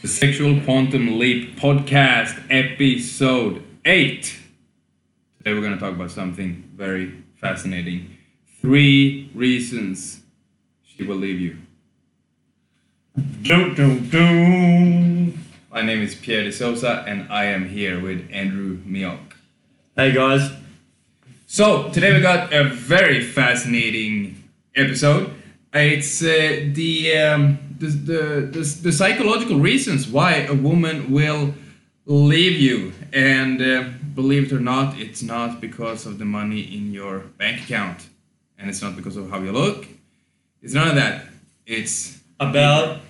the Sexual Quantum Leap podcast, episode 8. Today we're going to talk about something very fascinating. Three reasons she will leave you. Dun, dun, dun. My name is Pierre de Souza and I am here with Andrew Mioch. Hey guys, So, today we got a very fascinating episode. It's uh, the, um, the, the, the, the psychological reasons why a woman will leave you. And uh, believe it or not, it's not because of the money in your bank account. And it's not because of how you look. It's none of that. It's about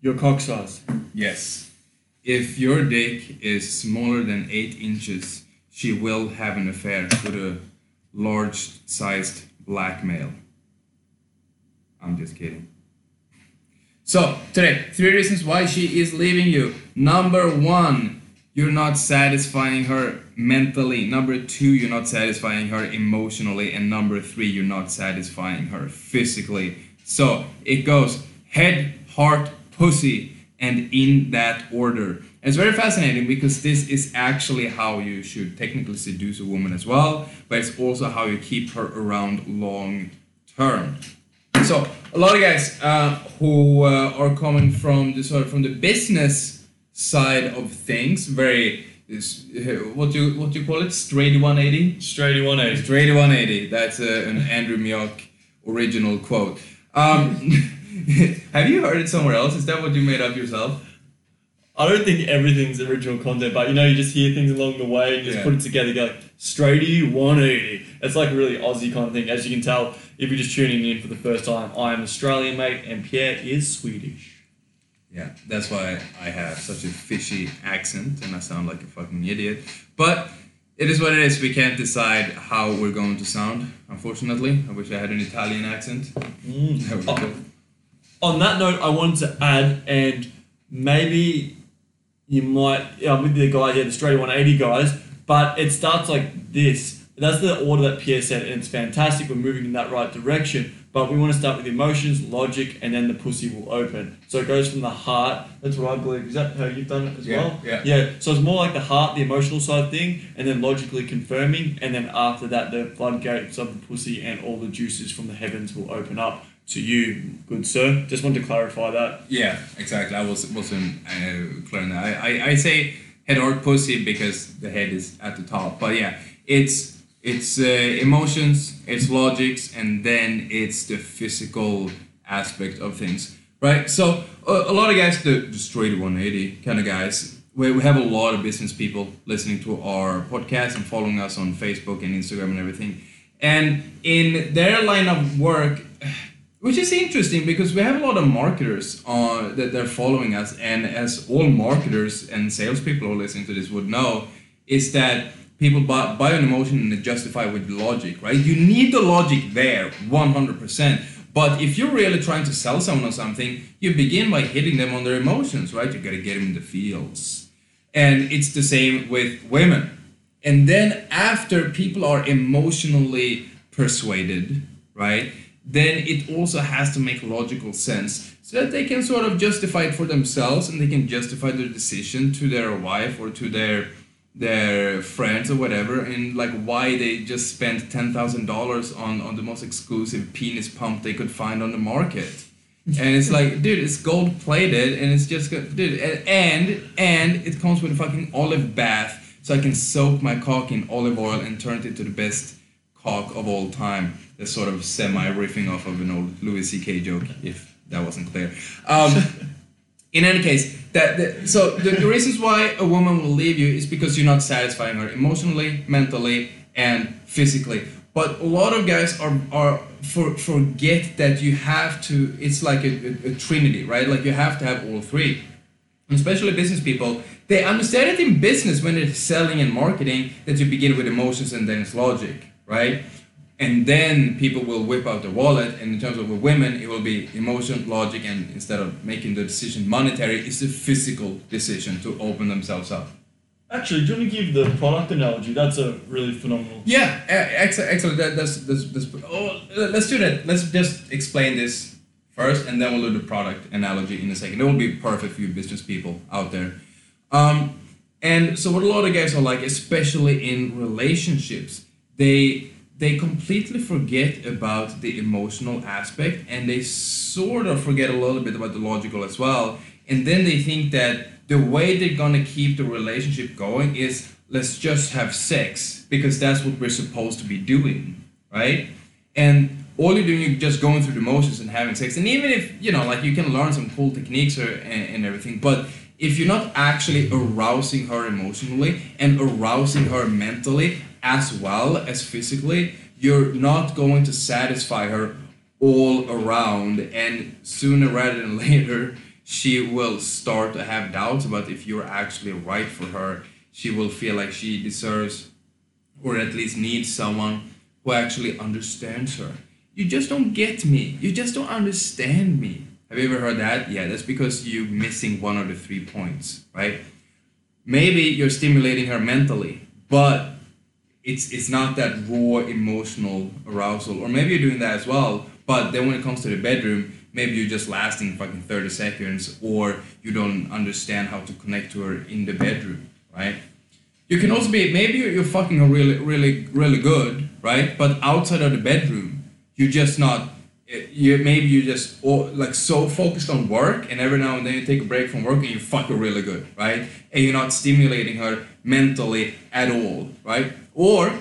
your cock size. Yes. If your dick is smaller than 8 inches, she will have an affair with a large sized black male. I'm just kidding. So, today, three reasons why she is leaving you. Number one, you're not satisfying her mentally. Number two, you're not satisfying her emotionally. And number three, you're not satisfying her physically. So, it goes head, heart, pussy, and in that order. It's very fascinating because this is actually how you should technically seduce a woman as well, but it's also how you keep her around long term. So a lot of guys uh, who uh, are coming from the sort of from the business side of things, very is, uh, what do you what do you call it? Straight 180. Straight 180. Straight 180. That's uh, an Andrew Mioch original quote. Um, have you heard it somewhere else? Is that what you made up yourself? I don't think everything's original content, but you know, you just hear things along the way and just Yeah. put it together, go like, straighty 180. It's like a really Aussie kind of thing. As you can tell, if you're just tuning in for the first time, I am Australian, mate, and Pierre is Swedish. Yeah, that's why I have such a fishy accent and I sound like a fucking idiot. But it is what it is. We can't decide how we're going to sound, unfortunately. I wish I had an Italian accent. Mm. That would be Oh, cool. on that note, I wanted to add, and maybe you might, yeah, with the guys, yeah, the straight 180 guys, but it starts like this. That's the order that Pierre said, and it's fantastic. We're moving in that right direction, but we want to start with emotions, logic, and then the pussy will open. So it goes from the heart. That's what I believe. Is that how you've done it as Yeah, well? yeah. Yeah. So it's more like the heart, the emotional side thing, and then logically confirming, and then after that, the floodgates of the pussy and all the juices from the heavens will open up to you, good sir. Just want to clarify that. Yeah, exactly. I was wasn't uh, clear on that. I, I, I say head or pussy because the head is at the top. But yeah, it's it's uh, emotions, it's logics, and then it's the physical aspect of things, right? So a, a lot of guys, the, the straight 180 kind of guys, we have a lot of business people listening to our podcast and following us on Facebook and Instagram and everything. And in their line of work, which is interesting because we have a lot of marketers uh, that they're following us, and as all marketers and salespeople who are listening to this would know, is that people buy, buy an emotion and they justify with logic, right? You need the logic there, 100%. But if you're really trying to sell someone on something, you begin by hitting them on their emotions, right? You gotta get them in the feels. And it's the same with women. And then after people are emotionally persuaded, right? Then it also has to make logical sense so that they can sort of justify it for themselves and they can justify their decision to their wife or to their their friends or whatever and like why they just spent ten thousand dollars on on the most exclusive penis pump they could find on the market. And it's like, dude, it's gold plated, and it's just, dude, and and, and it comes with a fucking olive bath, so I can soak my cock in olive oil and turn it into the best cock of all time. That's sort of semi riffing off of an old Louis C.K. joke, if that wasn't clear. Um, in any case, that, that so the, the reasons why a woman will leave you is because you're not satisfying her emotionally, mentally, and physically. But a lot of guys are are for, forget that you have to. It's like a, a, a trinity, right? Like you have to have all three. And especially business people, they understand it in business when they're selling and marketing that you begin with emotions and then it's logic, right? And then people will whip out the wallet. And in terms of with women, it will be emotion, logic, and instead of making the decision monetary, it's a physical decision to open themselves up. Actually, do you want to give the product analogy? That's a really phenomenal. Yeah, excellent. Excellent. That, that's, that's, that's, oh, let's do that. Let's just explain this first, and then we'll do the product analogy in a second. It will be perfect for you business people out there. Um, and so what a lot of guys are like, especially in relationships, they they completely forget about the emotional aspect and they sort of forget a little bit about the logical as well. And then they think that the way they're gonna keep the relationship going is let's just have sex because that's what we're supposed to be doing, right? And all you're doing, you're just going through the motions and having sex. And even if, you know, like you can learn some cool techniques or, and, and everything, but if you're not actually arousing her emotionally and arousing her mentally as well as physically, you're not going to satisfy her all around. And sooner rather than later, she will start to have doubts about if you're actually right for her. She will feel like she deserves or at least needs someone who actually understands her. You just don't get me. You just don't understand me. Have you ever heard that? Yeah, that's because you're missing one of the three points, right? Maybe you're stimulating her mentally, but it's it's not that raw emotional arousal. Or maybe you're doing that as well, but then when it comes to the bedroom, maybe you're just lasting fucking 30 seconds or you don't understand how to connect to her in the bedroom, right? You can also be maybe you're, you're fucking really really really good, right? But outside of the bedroom, you're just not you maybe you just like so focused on work and every now and then you take a break from work and you fuck her really good right? And you're not stimulating her mentally at all right? Or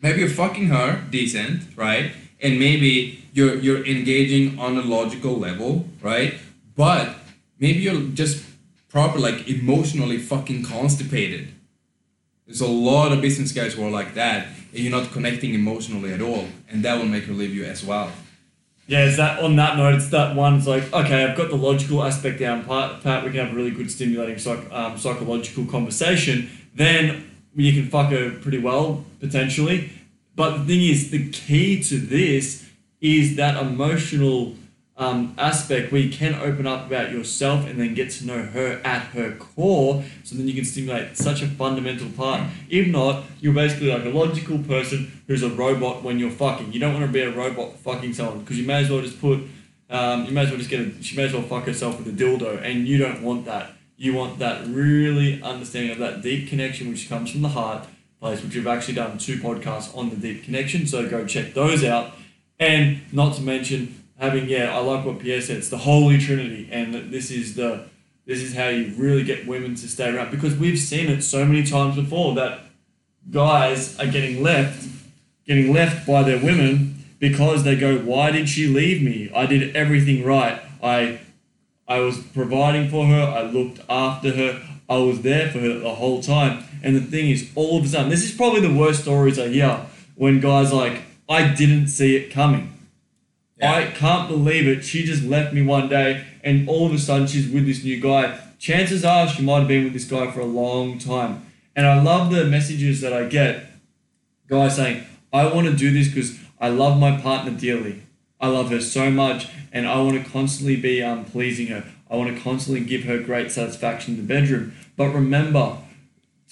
maybe you're fucking her decent right? And maybe you're you're engaging on a logical level right? But maybe you're just proper like emotionally fucking constipated. There's a lot of business guys who are like that and you're not connecting emotionally at all and that will make her leave you as well Yeah, it's that on that note, it's that one. It's like, okay, I've got the logical aspect down. Pat, we can have a really good stimulating psych, um, psychological conversation. Then you can fuck her pretty well potentially. But the thing is, the key to this is that emotional um, aspect where you can open up about yourself and then get to know her at her core. So then you can stimulate such a fundamental part. If not, you're basically like a logical person who's a robot when you're fucking. You don't want to be a robot fucking someone because you may as well just put, um, you may as well just get a, she may as well fuck herself with a dildo and you don't want that. You want that really understanding of that deep connection which comes from the heart place, which we've actually done two podcasts on the deep connection. So go check those out. And not to mention having, yeah, I like what Pierre said. It's the Holy Trinity, and this is the this is how you really get women to stay around because we've seen it so many times before that guys are getting left, getting left by their women because they go, "Why did she leave me? I did everything right. I, I was providing for her. I looked after her. I was there for her the whole time." And the thing is, all of a sudden, this is probably the worst stories I hear when guys like, "I didn't see it coming." Yeah. I can't believe it. She just left me one day, and all of a sudden she's with this new guy. Chances are she might have been with this guy for a long time. And I love the messages that I get. Guys saying, I want to do this because I love my partner dearly. I love her so much, and I want to constantly be um, pleasing her. I want to constantly give her great satisfaction in the bedroom. But remember,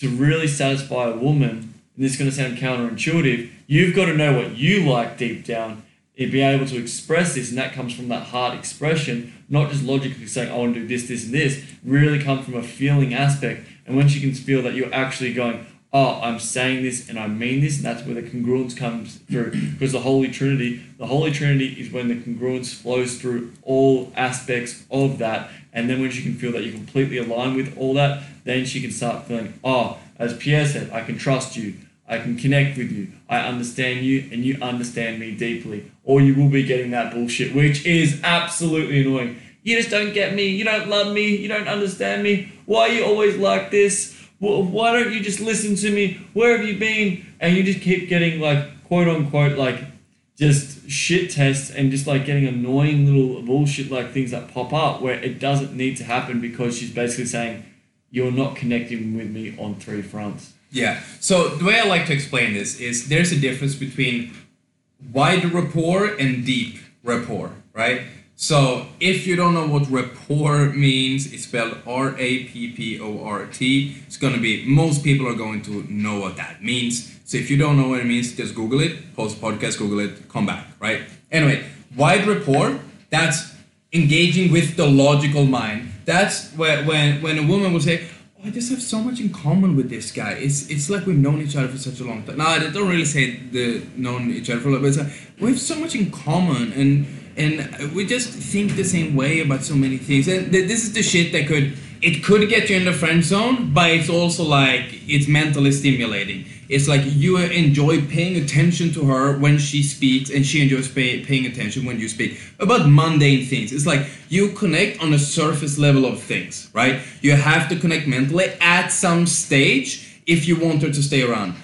to really satisfy a woman, and this is going to sound counterintuitive, you've got to know what you like deep down be able to express this, and that comes from that heart expression, not just logically saying, I want to do this, this, and this, really come from a feeling aspect. And once you can feel that you're actually going, oh, I'm saying this and I mean this, and that's where the congruence comes through. Because the Holy Trinity, the Holy Trinity is when the congruence flows through all aspects of that. And then when she can feel that you're completely aligned with all that, then she can start feeling, oh, as Pierre said, I can trust you. I can connect with you. I understand you and you understand me deeply. Or you will be getting that bullshit, which is absolutely annoying. You just don't get me. You don't love me. You don't understand me. Why are you always like this? Why don't you just listen to me? Where have you been? And you just keep getting like quote unquote like just shit tests and just like getting annoying little bullshit like things that pop up where it doesn't need to happen because she's basically saying you're not connecting with me on three fronts. Yeah. So the way I like to explain this is there's a difference between wide rapport and deep rapport, right? So if you don't know what rapport means, it's spelled R A P P O R T. It's gonna be most people are going to know what that means. So if you don't know what it means, just Google it, post podcast, Google it, come back, right? Anyway, wide rapport, that's engaging with the logical mind. That's where when when a woman will say, "Oh, I just have so much in common with this guy." It's it's like we've known each other for such a long time. No, I don't really say the known each other for a long, but we have so much in common and and we just think the same way about so many things. And th- this is the shit that could it could get you in the friend zone, but it's also like it's mentally stimulating. It's like you enjoy paying attention to her when she speaks, and she enjoys pay, paying attention when you speak about mundane things. It's like you connect on a surface level of things, right? You have to connect mentally at some stage if you want her to stay around.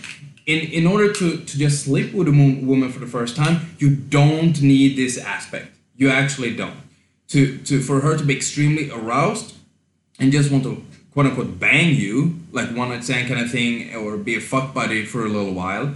In, in order to, to just sleep with a woman for the first time, you don't need this aspect. You actually don't. To, to for her to be extremely aroused and just want to quote unquote bang you, like one night stand kind of thing, or be a fuck buddy for a little while,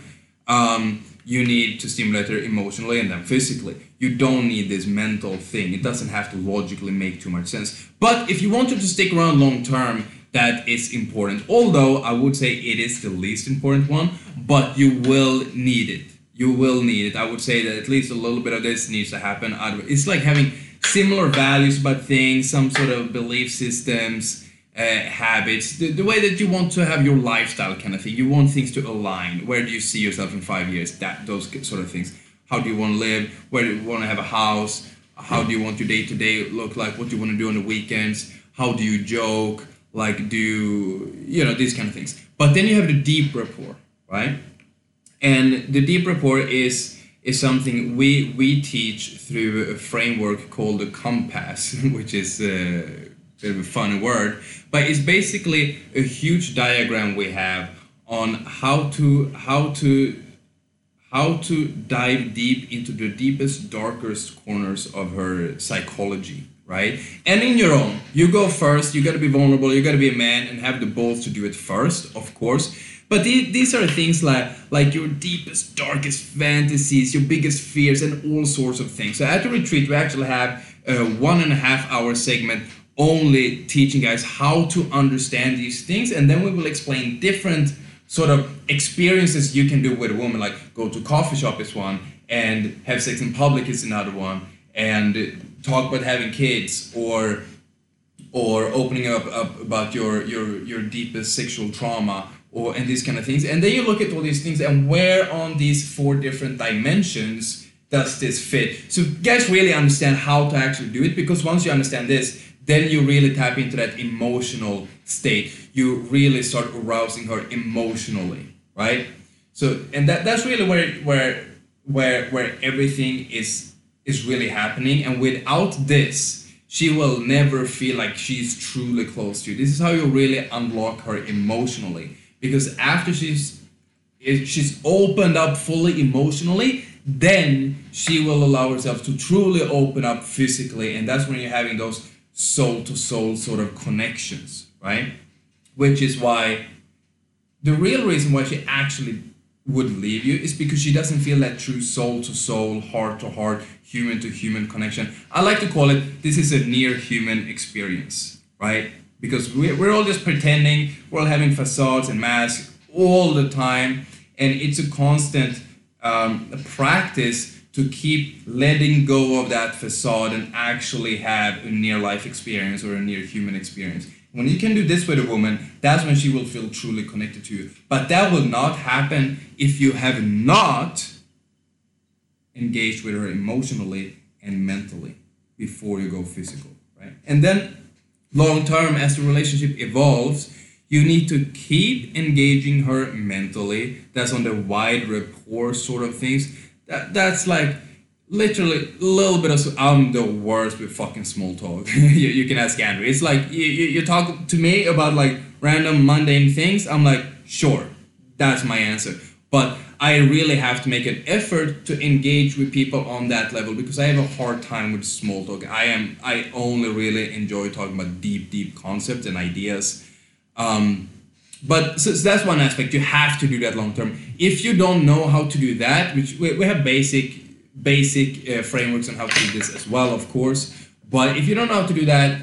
um, you need to stimulate her emotionally and then physically. You don't need this mental thing. It doesn't have to logically make too much sense. But if you want her to stick around long term, that is important. Although I would say it is the least important one, but you will need it. You will need it. I would say that at least a little bit of this needs to happen. It's like having similar values about things, some sort of belief systems, uh, habits, the, the way that you want to have your lifestyle kind of thing. You want things to align. Where do you see yourself in five years? That those sort of things. How do you want to live? Where do you want to have a house? How do you want your day to day look like? What do you want to do on the weekends? How do you joke? Like do you know these kind of things? But then you have the deep rapport, right? And the deep rapport is is something we we teach through a framework called the compass, which is a bit of a funny word, but it's basically a huge diagram we have on how to how to how to dive deep into the deepest darkest corners of her psychology right and in your own you go first you got to be vulnerable you got to be a man and have the balls to do it first of course but these, are things like like your deepest, darkest fantasies, your biggest fears, and all sorts of things. So at the retreat, we actually have a one and a half hour segment only teaching guys how to understand these things, and then we will explain different sort of experiences you can do with a woman, like go to coffee shop is one, and have sex in public is another one, and talk about having kids or or opening up, up about your, your your deepest sexual trauma or and these kind of things. And then you look at all these things and where on these four different dimensions does this fit? So guys really understand how to actually do it because once you understand this then you really tap into that emotional state. You really start arousing her emotionally right? So and that that's really where where where where everything is is really happening. And without this she will never feel like she's truly close to you. This is how you really unlock her emotionally. Because after she's she's opened up fully emotionally then she will allow herself to truly open up physically. And that's when you're having those soul to soul sort of connections right? Which is why the real reason why she actually would leave you is because she doesn't feel that true soul to soul heart to heart human to human connection. I like to call it this is a near human experience right? Because we're all just pretending, we're all having facades and masks all the time, and it's a constant um, practice to keep letting go of that facade and actually have a near life experience or a near human experience. When you can do this with a woman, that's when she will feel truly connected to you. But that will not happen if you have not engaged with her emotionally and mentally before you go physical, right? And then long term as the relationship evolves you need to keep engaging her mentally that's on the wide rapport sort of things that that's like literally a little bit of i'm the worst with fucking small talk you, you can ask andrew it's like you, you, talk to me about like random mundane things i'm like sure that's my answer but I really have to make an effort to engage with people on that level because I have a hard time with small talk. I am I only really enjoy talking about deep, deep concepts and ideas. Um, but so, so, that's one aspect. You have to do that long term. If you don't know how to do that, which we, we have basic basic uh, frameworks on how to do this as well, of course. But if you don't know how to do that,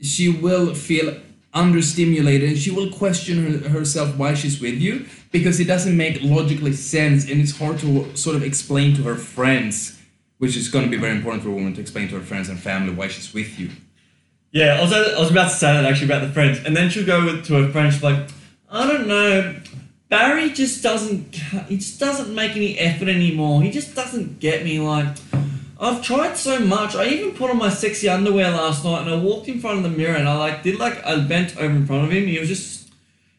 she will feel understimulated and she will question her, herself why she's with you because it doesn't make logically sense and it's hard to sort of explain to her friends which is going to be very important for a woman to explain to her friends and family why she's with you. Yeah, was, I was about to say that actually about the friends, and then she'll go to her friend. She's like, I don't know, Barry just doesn't. He just doesn't make any effort anymore. He just doesn't get me. Like, I've tried so much. I even put on my sexy underwear last night, and I walked in front of the mirror, and I like did like I bent over in front of him. He was just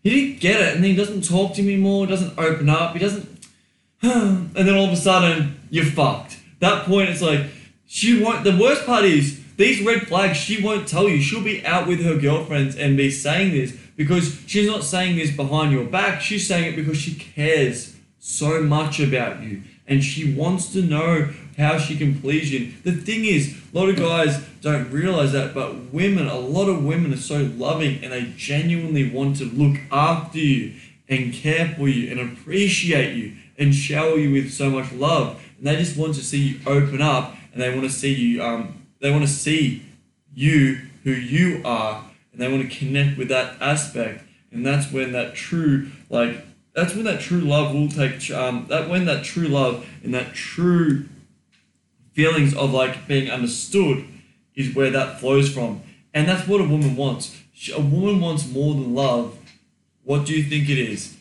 he didn't get it, and he doesn't talk to me more. Doesn't open up. He doesn't. and then all of a sudden, you're fucked. That point, it's like she won't. The worst part is these red flags. She won't tell you. She'll be out with her girlfriends and be saying this because she's not saying this behind your back. She's saying it because she cares so much about you and she wants to know how she can please you. The thing is, a lot of guys don't realize that, but women, a lot of women are so loving and they genuinely want to look after you and care for you and appreciate you and shower you with so much love. And they just want to see you open up and they want to see you, um, they want to see you who you are and they want to connect with that aspect. And that's when that true, like, that's when that true love will take um that when that true love and that true feelings of like being understood is where that flows from. And that's what a woman wants. A woman wants more than love. What do you think it is?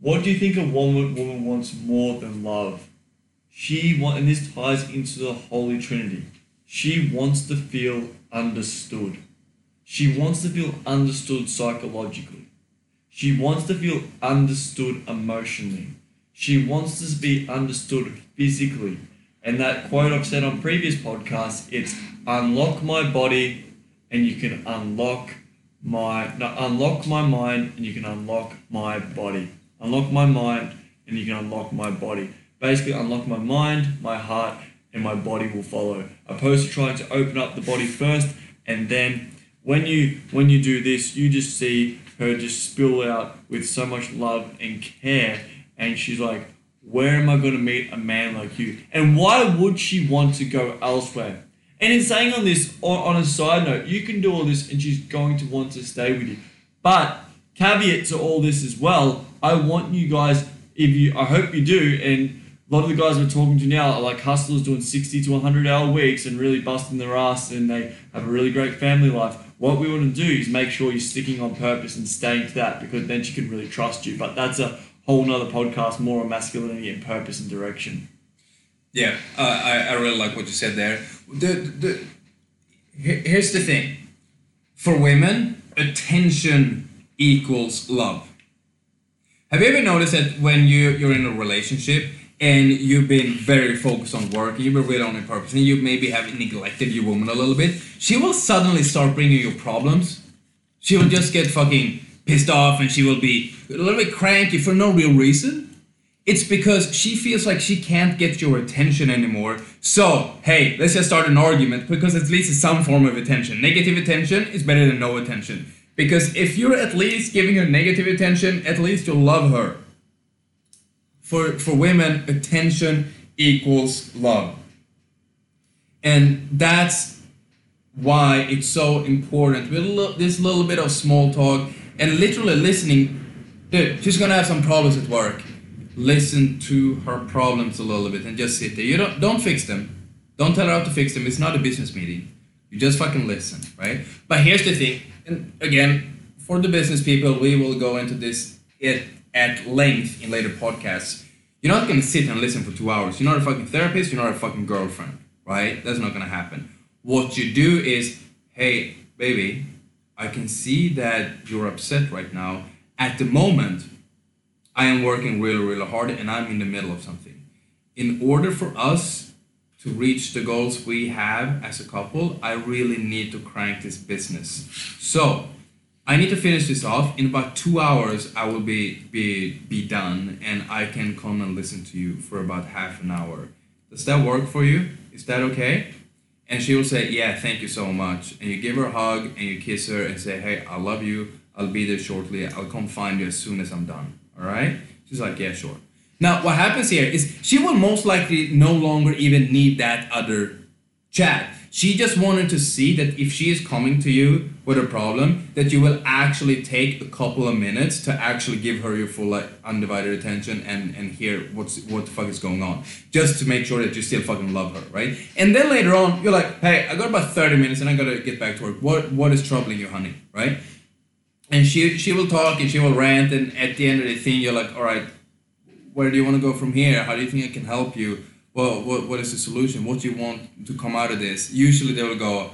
What do you think a woman woman wants more than love? She want and this ties into the holy trinity. She wants to feel understood she wants to feel understood psychologically she wants to feel understood emotionally. She wants to be understood physically. And that quote I've said on previous podcasts, it's unlock my body and you can unlock my no, unlock my mind and you can unlock my body. Unlock my mind and you can unlock my body. Basically unlock my mind, my heart, and my body will follow. Opposed to trying to open up the body first and then when you when you do this, you just see her just spill out with so much love and care. And she's like, Where am I going to meet a man like you? And why would she want to go elsewhere? And in saying on this, on a side note, you can do all this and she's going to want to stay with you. But caveat to all this as well, I want you guys, if you, I hope you do, and a lot of the guys we're talking to now are like hustlers doing 60 to 100 hour weeks and really busting their ass and they have a really great family life. What we want to do is make sure you're sticking on purpose and staying to that because then she can really trust you. But that's a whole nother podcast more on masculinity and purpose and direction. Yeah, uh, I, I really like what you said there. The, the, here's the thing for women, attention equals love. Have you ever noticed that when you, you're in a relationship and you've been very focused on work, and you've been really on your purpose, and you maybe have neglected your woman a little bit, she will suddenly start bringing you problems. She will just get fucking pissed off and she will be a little bit cranky for no real reason. It's because she feels like she can't get your attention anymore. So, hey, let's just start an argument because at least it's some form of attention. Negative attention is better than no attention. Because if you're at least giving her negative attention, at least you'll love her for, for women, attention equals love. And that's why it's so important with this little bit of small talk and literally listening. Dude, she's gonna have some problems at work. Listen to her problems a little bit and just sit there. You don't don't fix them. Don't tell her how to fix them. It's not a business meeting. You just fucking listen, right? But here's the thing, and again, for the business people, we will go into this it at length in later podcasts. You're not gonna sit and listen for two hours. You're not a fucking therapist, you're not a fucking girlfriend, right? That's not gonna happen. What you do is, hey, baby, I can see that you're upset right now. At the moment, I am working really, really hard and I'm in the middle of something. In order for us to reach the goals we have as a couple, I really need to crank this business. So I need to finish this off. In about two hours, I will be be be done, and I can come and listen to you for about half an hour. Does that work for you? Is that okay? And she will say, Yeah, thank you so much. And you give her a hug and you kiss her and say, Hey, I love you. I'll be there shortly. I'll come find you as soon as I'm done. All right? She's like, Yeah, sure. Now, what happens here is she will most likely no longer even need that other chat She just wanted to see that if she is coming to you with a problem, that you will actually take a couple of minutes to actually give her your full like undivided attention and and hear what's what the fuck is going on, just to make sure that you still fucking love her, right? And then later on, you're like, hey, I got about thirty minutes and I gotta get back to work. What what is troubling you, honey, right? And she she will talk and she will rant, and at the end of the thing, you're like, all right, where do you want to go from here? How do you think I can help you? Well, what, what is the solution? What do you want to come out of this? Usually they will go,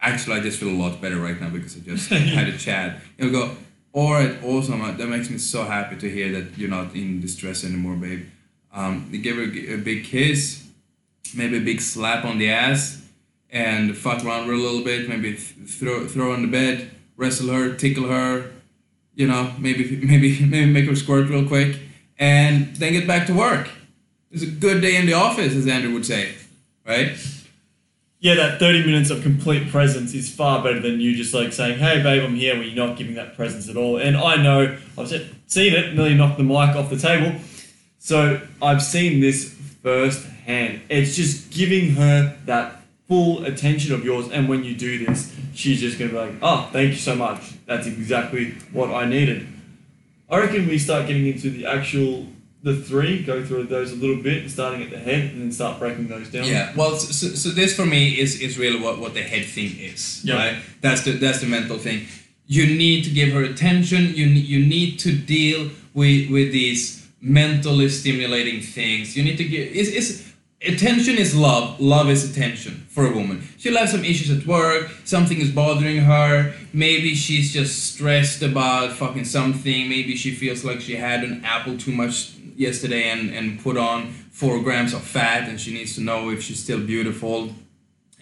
actually, I just feel a lot better right now because I just had a chat. You'll go, all right, awesome. Uh, That makes me so happy to hear that you're not in distress anymore, babe. Um, they give her a big kiss, maybe a big slap on the ass, and fuck around her a little bit. Maybe th- throw throw her on the bed, wrestle her, tickle her, you know, maybe maybe maybe make her squirt real quick, and then get back to work. It's a good day in the office, as Andrew would say, right? Yeah, that 30 minutes of complete presence is far better than you just like saying, hey, babe, I'm here, when you're not giving that presence at all. And I know, I've seen it, nearly knocked the mic off the table. So I've seen this firsthand. It's just giving her that full attention of yours. And when you do this, she's just going to be like, oh, thank you so much. That's exactly what I needed. I reckon we start getting into the actual, the three, go through those a little bit, starting at the head, and then start breaking those down. Yeah. Well, so, so, this for me is is really what, what the head thing is, Yeah. right? That's the that's the mental thing. You need to give her attention. You you need to deal with with these mentally stimulating things. You need to give. It's, it's attention is love. Love is attention for a woman. She'll have some issues at work. Something is bothering her. Maybe she's just stressed about fucking something. Maybe she feels like she had an apple too much yesterday and, and put on four grams of fat and she needs to know if she's still beautiful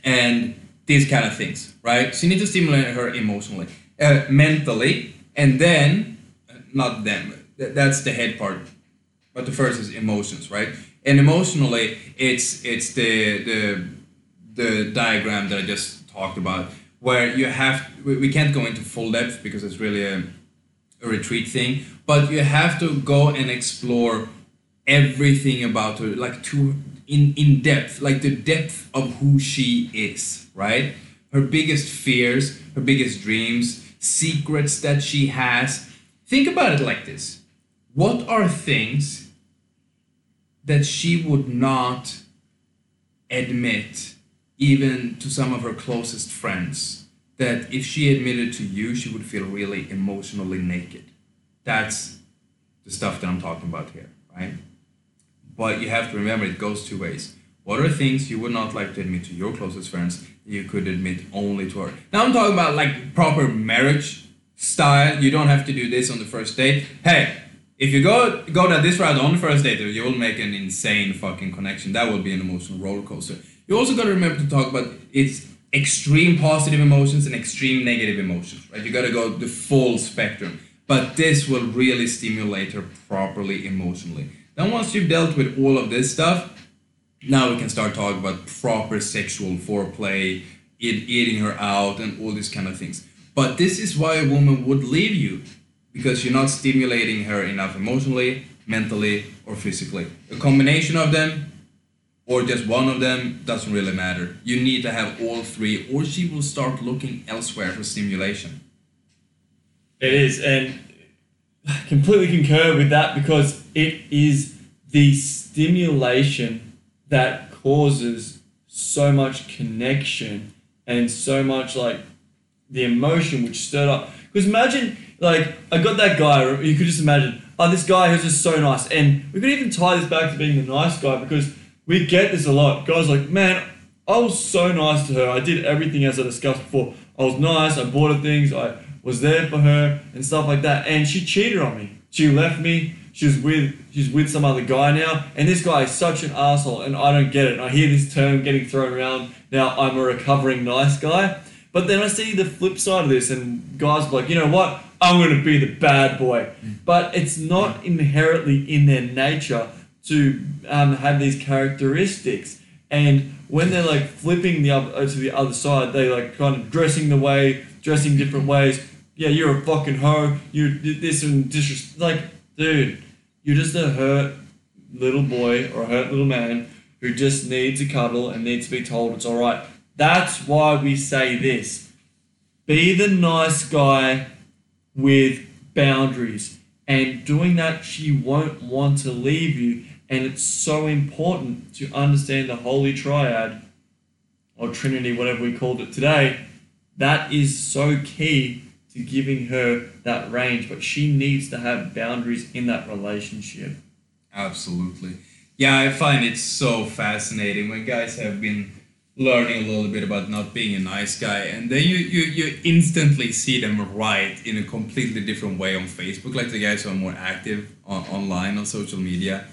and these kind of things, right? So you need to stimulate her emotionally, uh, mentally, and then, uh, not them, th- that's the head part, but the first is emotions, right? And emotionally, it's it's the the the diagram that I just talked about, where you have we, we can't go into full depth because it's really a, a retreat thing, but you have to go and explore everything about her, like to in in depth, like the depth of who she is, right? Her biggest fears, her biggest dreams, secrets that she has. Think about it like this: What are things that she would not admit, even to some of her closest friends? That if she admitted to you, she would feel really emotionally naked. That's the stuff that I'm talking about here, right? But you have to remember it goes two ways. What are things you would not like to admit to your closest friends you could admit only to her? Now I'm talking about like proper marriage style. You don't have to do this on the first date. Hey, if you go go down this route on the first date, you will make an insane fucking connection. That will be an emotional roller coaster. You also got to remember to talk about its extreme positive emotions and extreme negative emotions, right? You got to go the full spectrum. But this will really stimulate her properly emotionally. Then once you've dealt with all of this stuff, now we can start talking about proper sexual foreplay, eat, eating her out, and all these kind of things. But this is why a woman would leave you because you're not stimulating her enough emotionally, mentally, or physically. A combination of them or just one of them doesn't really matter. You need to have all three, or she will start looking elsewhere for stimulation. It is, and I completely concur with that because it is the stimulation that causes so much connection and so much like the emotion which stirred up. Because imagine, like, I got that guy, you could just imagine, oh, this guy who's just so nice. And we could even tie this back to being the nice guy because we get this a lot. Guys like, man, I was so nice to her. I did everything as I discussed before. I was nice, I bought her things, I was there for her and stuff like that. And she cheated on me. She left me. She's with she's with some other guy now, and this guy is such an asshole, and I don't get it. And I hear this term getting thrown around now. I'm a recovering nice guy, but then I see the flip side of this, and guys are like, you know what? I'm going to be the bad boy, mm. but it's not inherently in their nature to um, have these characteristics. And when they're like flipping the other to the other side, they like kind of dressing the way, dressing different ways. Yeah, you're a fucking hoe. You this and disres like, dude, you're just a hurt little boy or a hurt little man who just needs a cuddle and needs to be told it's all right. That's why we say this. Be the nice guy with boundaries. And doing that, she won't want to leave you. And it's so important to understand the Holy Triad or Trinity, whatever we called it today. That is so key to giving her that range. But she needs to have boundaries in that relationship. Absolutely. Yeah, I find it so fascinating when guys have been learning a little bit about not being a nice guy and then you, you, you instantly see them write in a completely different way on Facebook, like the guys who are more active on, online on social media.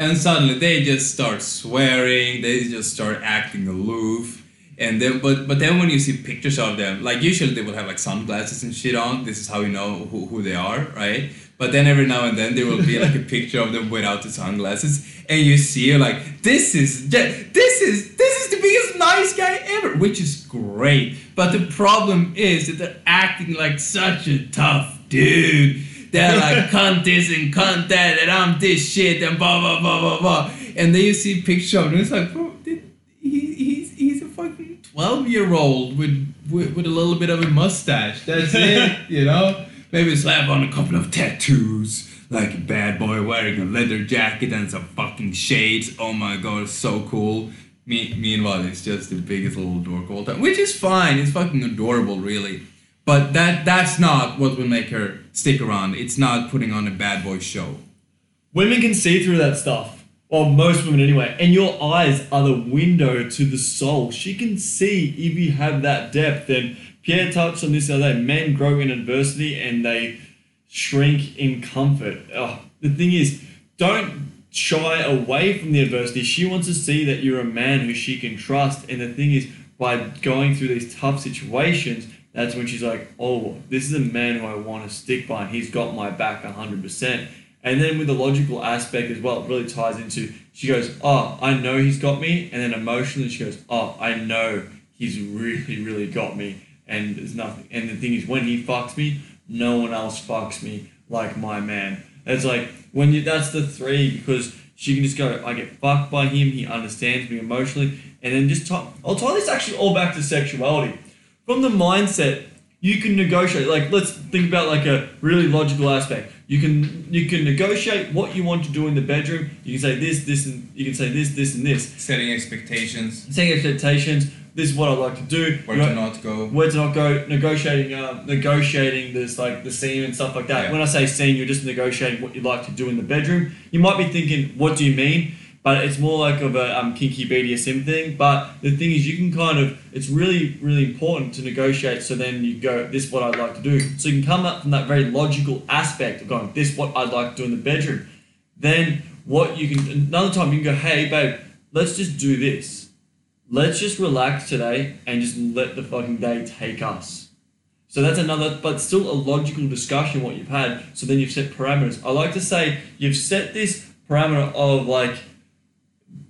And suddenly they just start swearing, they just start acting aloof. And then but but then when you see pictures of them, like usually they will have like sunglasses and shit on. This is how you know who, who they are, right? But then every now and then there will be like a picture of them without the sunglasses, and you see like this is this is this is the biggest nice guy ever, which is great. But the problem is that they're acting like such a tough dude. They're like cunt this and cunt that, and I'm this shit and blah blah blah blah blah. And then you see a picture of him, it's like, bro, he, he's he's a fucking twelve year old with, with with a little bit of a mustache. That's it, you know. Maybe slap on a couple of tattoos, like a bad boy wearing a leather jacket and some fucking shades. Oh my god, so cool. Me, meanwhile, it's just the biggest little dork all time, which is fine. It's fucking adorable, really. But that that's not what will make her stick around. It's not putting on a bad boy show. Women can see through that stuff. Well, most women anyway. And your eyes are the window to the soul. She can see if you have that depth. And Pierre touched on this the other day. Men grow in adversity and they shrink in comfort. The thing is, don't shy away from the adversity. She wants to see that you're a man who she can trust. And the thing is, by going through these tough situations, that's when she's like, oh, this is a man who I want to stick by. And he's got my back 100%. And then with the logical aspect as well, it really ties into, she goes, oh, I know he's got me. And then emotionally, she goes, oh, I know he's really, really got me. And there's nothing. And the thing is, when he fucks me, no one else fucks me like my man. It's like, when you, that's the three, because she can just go, I get fucked by him, he understands me emotionally. And then just tie, I'll tie this actually all back to sexuality. From the mindset, you can negotiate. Like, let's think about like a really logical aspect. You can you can negotiate what you want to do in the bedroom. You can say this, this, and you can say this, this, and this. Setting expectations, Setting expectations. This is what I'd like to do. where You to know, not go. where to not go. Negotiating, uh, negotiating this like the scene and stuff like that. Yeah. When I say scene, you're just negotiating what you'd like to do in the bedroom. You might be thinking, what do you mean? But it's more like of a um, kinky BDSM thing. But the thing is, you can kind of, it's really, really important to negotiate. So then you go, this is what I'd like to do. So you can come up from that very logical aspect of going, this is what I'd like to do in the bedroom. Then what you can, another time you can go, hey, babe, let's just do this. Let's just relax today and just let the fucking day take us. So that's another, but still a logical discussion what you've had. So then you've set parameters. I like to say you've set this parameter of like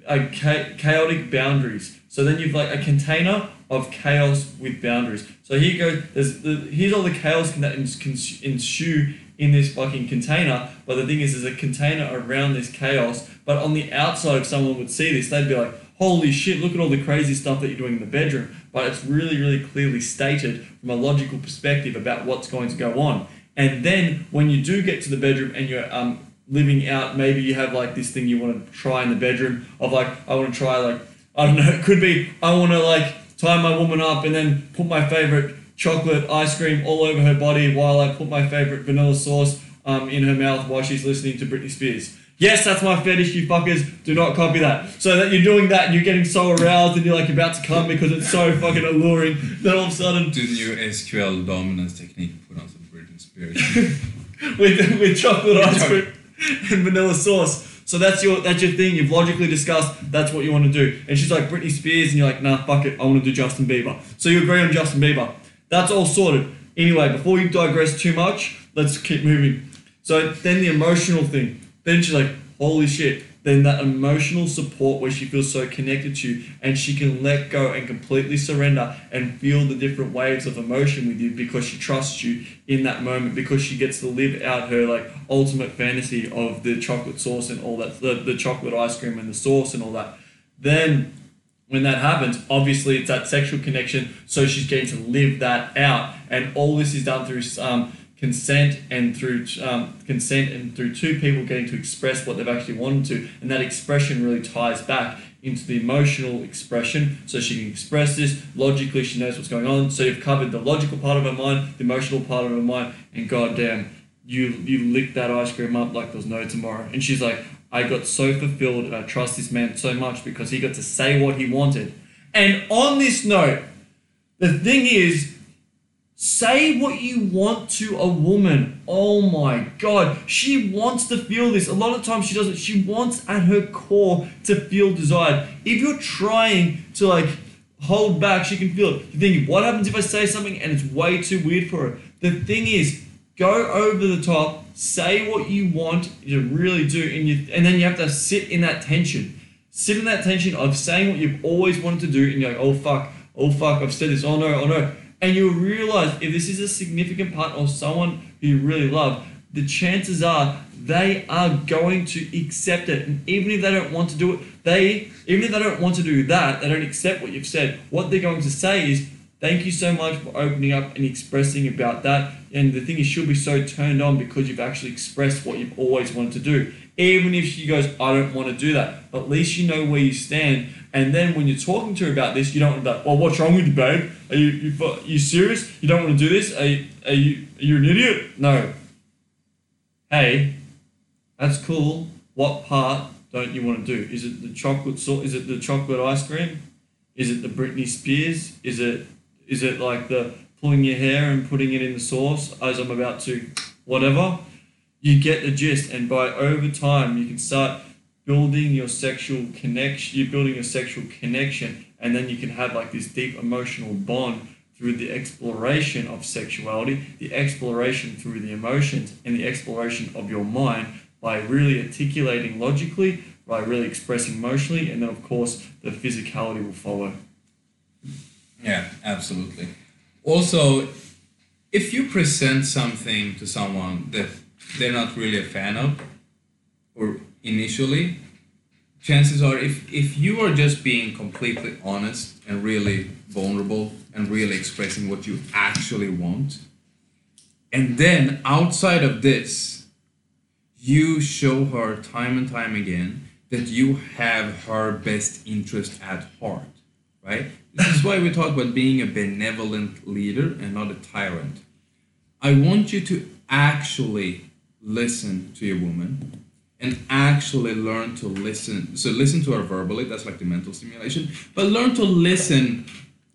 a cha- chaotic boundaries. So then you've like a container of chaos with boundaries. So here goes. There's the, here's all the chaos that ens- ensue in this fucking container. But the thing is, there's a container around this chaos. But on the outside, if someone would see this, they'd be like, "Holy shit! Look at all the crazy stuff that you're doing in the bedroom." But it's really, really clearly stated from a logical perspective about what's going to go on. And then when you do get to the bedroom and you're um, living out, maybe you have like this thing you want to try in the bedroom of like, I want to try like, I don't know, it could be I want to like tie my woman up and then put my favorite chocolate ice cream all over her body while I put my favorite vanilla sauce um, in her mouth while she's listening to Britney Spears. Yes, that's my fetish, you fuckers. Do not copy that. So that you're doing that and you're getting so aroused and you're like about to come because it's so fucking alluring. Then all of a sudden, The new SQL dominance technique put on some Britney Spears. with with chocolate ice cream and vanilla sauce. So that's your that's your thing. You've logically discussed that's what you want to do. And she's like Britney Spears, and you're like, nah, fuck it, I want to do Justin Bieber. So you agree on Justin Bieber. That's all sorted. Anyway, before you digress too much, let's keep moving. So then the emotional thing. Then she's like, holy shit. Then that emotional support where she feels so connected to you and she can let go and completely surrender and feel the different waves of emotion with you because she trusts you in that moment because she gets to live out her like ultimate fantasy of the chocolate sauce and all that the, the chocolate ice cream and the sauce and all that. Then when that happens, obviously it's that sexual connection, so she's getting to live that out, and all this is done through um, consent and through um, consent and through two people getting to express what they've actually wanted to, and that expression really ties back into the emotional expression, so she can express this logically. She knows what's going on. So you've covered the logical part of her mind, the emotional part of her mind, and goddamn, you you licked that ice cream up like there's no tomorrow. And she's like, I got so fulfilled and I trust this man so much because he got to say what he wanted. And on this note, the thing is, say what you want to a woman. Oh my god, she wants to feel this. A lot of times she doesn't. She wants at her core to feel desired. If you're trying to like hold back, she can feel it. You're thinking, what happens if I say something and it's way too weird for her? The thing is, go over the top, say what you want you really do, and you and then you have to sit in that tension. Sit in that tension of saying what you've always wanted to do, and you're like, oh fuck, oh fuck, I've said this, oh no, oh no. And you'll realize if this is a significant part of someone who you really love, the chances are they are going to accept it. And even if they don't want to do it, they even if they don't want to do that, they don't accept what you've said. What they're going to say is, Thank you so much for opening up and expressing about that. And the thing is, she'll be so turned on because you've actually expressed what you've always wanted to do. Even if she goes, I don't want to do that, at least you know where you stand. And then when you're talking to her about this, you don't want to be like, well, what's wrong with you, babe? Are you, you, are you serious? You don't want to do this? Are you, are you, are you an idiot? No. Hey, that's cool. What part don't you want to do? Is it the chocolate salt? Is it the chocolate ice cream? Is it the Britney Spears? Is it is it like the pulling your hair and putting it in the sauce as I'm about to whatever? You get the gist, and by over time, you can start building your sexual connection. You're building a sexual connection, and then you can have like this deep emotional bond through the exploration of sexuality, the exploration through the emotions, and the exploration of your mind by really articulating logically, by really expressing emotionally, and then of course the physicality will follow. Yeah, absolutely. Also, if you present something to someone that they're not really a fan of, or initially, chances are if, if you are just being completely honest and really vulnerable and really expressing what you actually want, and then outside of this, you show her time and time again that you have her best interest at heart, right? This is why we talk about being a benevolent leader and not a tyrant. I want you to actually listen to your woman and actually learn to listen. So listen to her verbally, that's like the mental stimulation, but learn to listen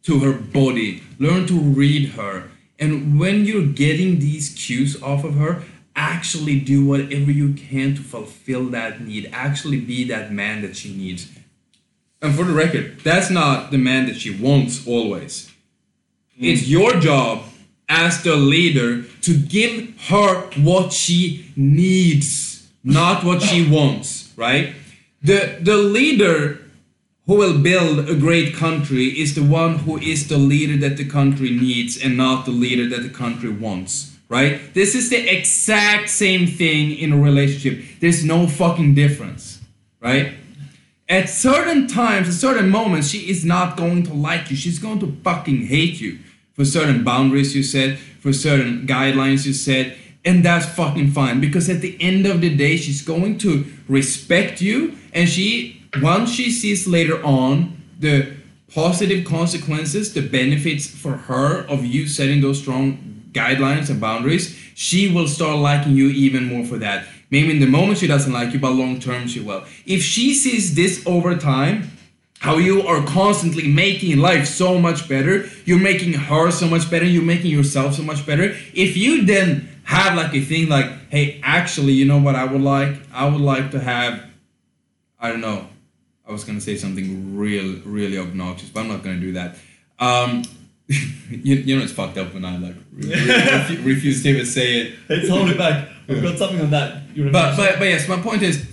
to her body, learn to read her. And when you're getting these cues off of her, actually do whatever you can to fulfill that need. Actually be that man that she needs. And for the record, that's not the man that she wants always. Mm. It's your job as the leader to give her what she needs, not what she wants, right? The the leader who will build a great country is the one who is the leader that the country needs and not the leader that the country wants, right? This is the exact same thing in a relationship. There's no fucking difference, right? At certain times, at certain moments, she is not going to like you. She's going to fucking hate you for certain boundaries you set, for certain guidelines you set, and that's fucking fine because at the end of the day, she's going to respect you, and she once she sees later on the positive consequences, the benefits for her of you setting those strong guidelines and boundaries, she will start liking you even more for that. Maybe in the moment she doesn't like you, but long term she will. If she sees this over time, how you are constantly making life so much better, you're making her so much better, you're making yourself so much better. If you then have like a thing like, hey, actually, you know what I would like? I would like to have, I don't know, I was gonna say something real, really obnoxious, but I'm not gonna do that. Um, you, you know it's fucked up when I like refuse, refuse to even say it. It's holding back. We've got something on that. But, but but yes, my point is,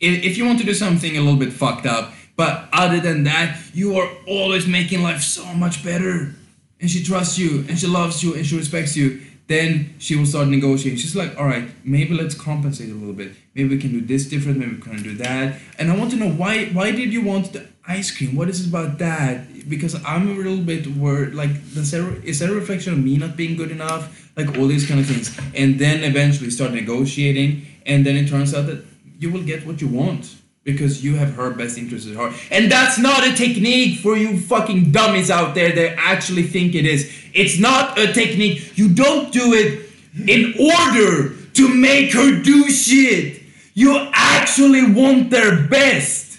if you want to do something a little bit fucked up, but other than that, you are always making life so much better, and she trusts you, and she loves you, and she respects you. Then she will start negotiating. She's like, all right, maybe let's compensate a little bit. Maybe we can do this different. Maybe we can do that. And I want to know why. Why did you want the ice cream? What is it about that? Because I'm a little bit worried. Like, does there, is that a reflection of me not being good enough? Like all these kind of things. And then eventually start negotiating. And then it turns out that you will get what you want because you have her best interests at heart. And that's not a technique for you fucking dummies out there that actually think it is. It's not a technique. You don't do it in order to make her do shit. You actually want their best,